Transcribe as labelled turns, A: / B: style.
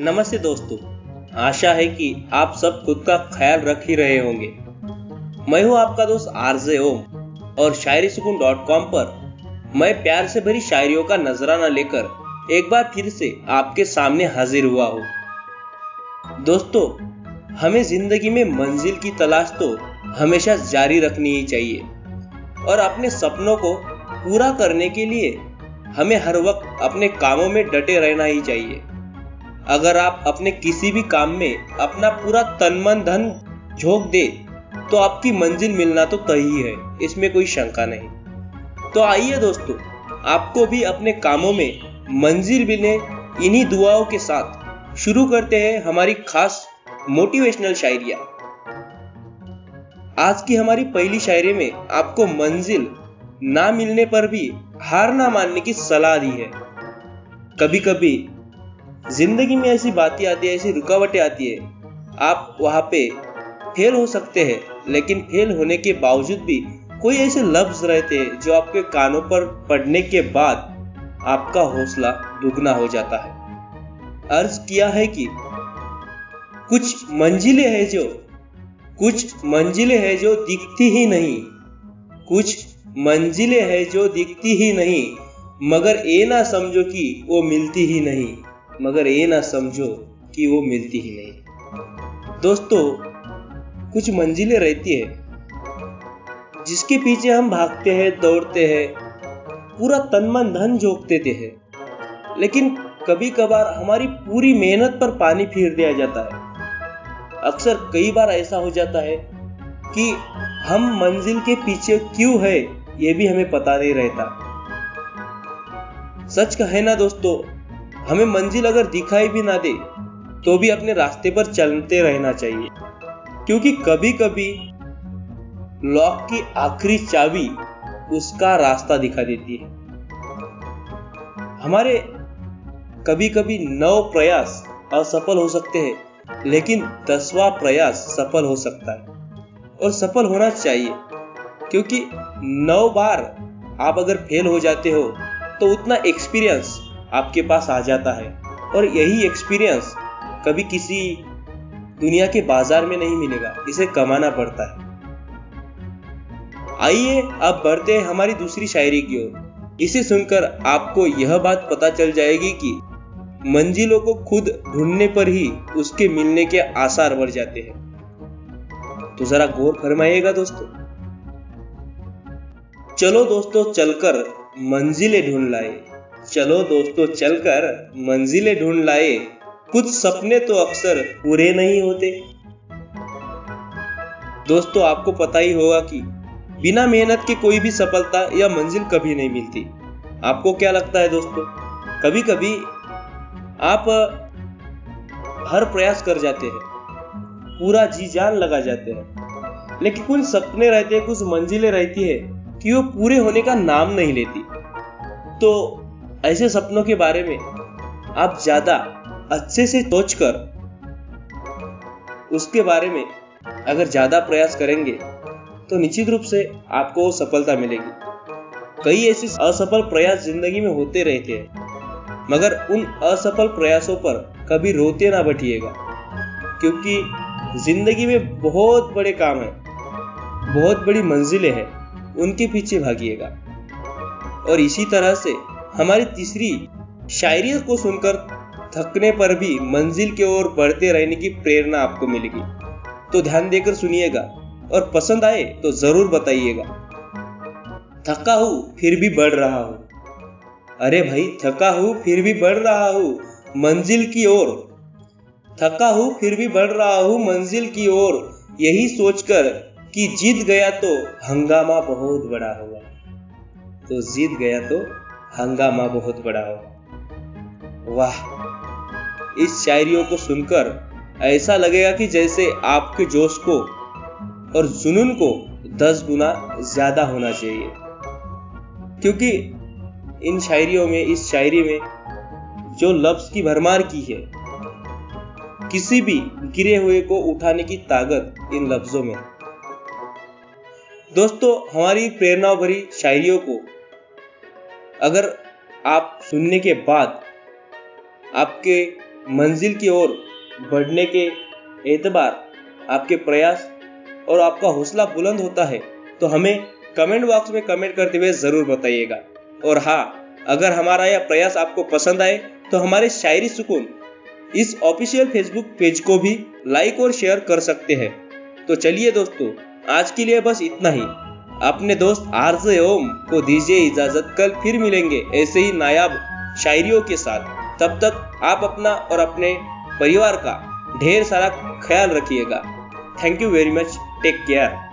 A: नमस्ते दोस्तों, आशा है कि आप सब खुद का ख्याल रख ही रहे होंगे। मैं हूँ आपका दोस्त आरजे ओम, और शायरी सुकून डॉट कॉम पर मैं प्यार से भरी शायरियों का नजराना लेकर एक बार फिर से आपके सामने हाजिर हुआ हूँ। दोस्तों, हमें ज़िंदगी में मंजिल की तलाश तो हमेशा जारी रखनी ही चाहिए, और अपने सपनों को पूरा करने के लिए हमें हर वक्त अपने कामों में डटे रहना ही चाहिए। अगर आप अपने किसी भी काम में अपना पूरा तन मन धन झोंक दे तो आपकी मंजिल मिलना तो तय ही है इसमें कोई शंका नहीं। तो आइए दोस्तों, आपको भी अपने कामों में मंजिल मिले इन्हीं दुआओं के साथ शुरू करते हैं हमारी खास मोटिवेशनल शायरिया। आज की हमारी पहली शायरी में आपको मंजिल ना मिलने पर भी हार ना मानने की सलाह दी है। कभी कभी ज़िंदगी में ऐसी बातें आती है, ऐसी रुकावटें आती है। आप वहाँ पे फेल हो सकते हैं, लेकिन फेल होने के बावजूद भी कोई ऐसे लफ्ज रहते हैं जो आपके कानों पर पड़ने के बाद आपका हौसला दुगना हो जाता है। अर्ज़ किया है कि कुछ मंजिलें हैं जो, कुछ मंजिलें हैं जो दिखती ही नहीं, कुछ मंजिलें हैं जो दिखती ही नहीं, मगर ये ना समझो कि वो मिलती ही नहीं। मगर ये ना समझो कि वो मिलती ही नहीं। दोस्तों, कुछ मंजिलें रहती है, जिसके पीछे हम भागते हैं, दौड़ते हैं, पूरा तन मन धन झोंक देते हैं। लेकिन कभी कभार हमारी पूरी मेहनत पर पानी फेर दिया जाता है। अक्सर कई बार ऐसा हो जाता है कि हम मंजिल के पीछे क्यों है यह भी हमें पता नहीं रहता। सच कहे ना दोस्तों हमें मंजिल अगर दिखाई भी ना दे तो भी अपने रास्ते पर चलते रहना चाहिए। क्योंकि कभी कभी लॉक की आखिरी चाबी उसका रास्ता दिखा देती है। हमारे कभी कभी नौ प्रयास असफल हो सकते हैं, लेकिन दसवां प्रयास सफल हो सकता है। और सफल होना चाहिए, क्योंकि नौ बार आप अगर फेल हो जाते हो तो उतना एक्सपीरियंस आपके पास आ जाता है। और यही एक्सपीरियंस कभी किसी दुनिया के बाज़ार में नहीं मिलेगा, इसे कमाना पड़ता है। आइए अब बढ़ते हैं हमारी दूसरी शायरी की ओर। इसे सुनकर आपको यह बात पता चल जाएगी कि मंजिलों को खुद ढूँढने पर ही उसके मिलने के आसार बढ़ जाते हैं। तो जरा गौर फरमाइएगा दोस्तों। चलो दोस्तों, चलकर मंजिलें ढूंढ लाए। चलो दोस्तों, चलकर मंजिलें ढूंढ लाए। कुछ सपने तो अक्सर पूरे नहीं होते। दोस्तों, आपको पता ही होगा कि बिना मेहनत के कोई भी सफलता या मंजिल कभी नहीं मिलती। आपको क्या लगता है दोस्तों? कभी कभी आप हर प्रयास कर जाते हैं। पूरा जी जान लगा जाते हैं। लेकिन कुछ सपने रहते हैं, कुछ मंजिलें रहती है कि वो पूरे होने का नाम नहीं लेती। तो ऐसे सपनों के बारे में आप ज़्यादा अच्छे से सोचकर उसके बारे में अगर ज़्यादा प्रयास करेंगे तो निश्चित रूप से आपको सफलता मिलेगी। कई ऐसे असफल प्रयास ज़िंदगी में होते रहते हैं, मगर उन असफल प्रयासों पर कभी रोते ना बैठिएगा, क्योंकि ज़िंदगी में बहुत बड़े काम है, बहुत बड़ी मंजिलें हैं, उनके पीछे भागिएगा। और इसी तरह से हमारी तीसरी शायरी को सुनकर थकने पर भी मंजिल की ओर बढ़ते रहने की प्रेरणा आपको मिलेगी। तो ध्यान देकर सुनिएगा और पसंद आए तो ज़रूर बताइएगा। थका हूँ, फिर भी बढ़ रहा हूँ। अरे भाई, थका हूँ, फिर भी बढ़ रहा हूँ। मंजिल की ओर। थका हूँ, फिर भी बढ़ रहा हूँ, मंजिल की ओर। यही सोचकर कि जीत गया तो हंगामा बहुत बड़ा होगा। तो जीत गया तो हंगामा बहुत बड़ा हो। वाह, इस शायरियों को सुनकर ऐसा लगेगा कि जैसे आपके जोश को और जुनून को दस गुना ज़्यादा होना चाहिए। क्योंकि इन शायरियों में, इस शायरी में जो लफ्ज की भरमार की है, किसी भी गिरे हुए को उठाने की ताकत इन लफ्जों में दोस्तों, हमारी प्रेरणा भरी शायरियों को अगर आप सुनने के बाद आपके मंजिल की ओर बढ़ने के एतबार, आपके प्रयास और आपका हौसला बुलंद होता है तो हमें कमेंट बॉक्स में कमेंट करते हुए ज़रूर बताइएगा। और हाँ अगर हमारा यह प्रयास आपको पसंद आए तो हमारे शायरी सुकून इस ऑफिशियल फेसबुक पेज को भी लाइक और शेयर कर सकते हैं। तो चलिए दोस्तों, आज के लिए बस इतना ही। अपने दोस्त आरजे ओम को दीजिए इजाज़त, कल फिर मिलेंगे ऐसे ही नायाब शायरियों के साथ। तब तक आप अपना और अपने परिवार का ढेर सारा ख्याल रखिएगा। Thank you very much take care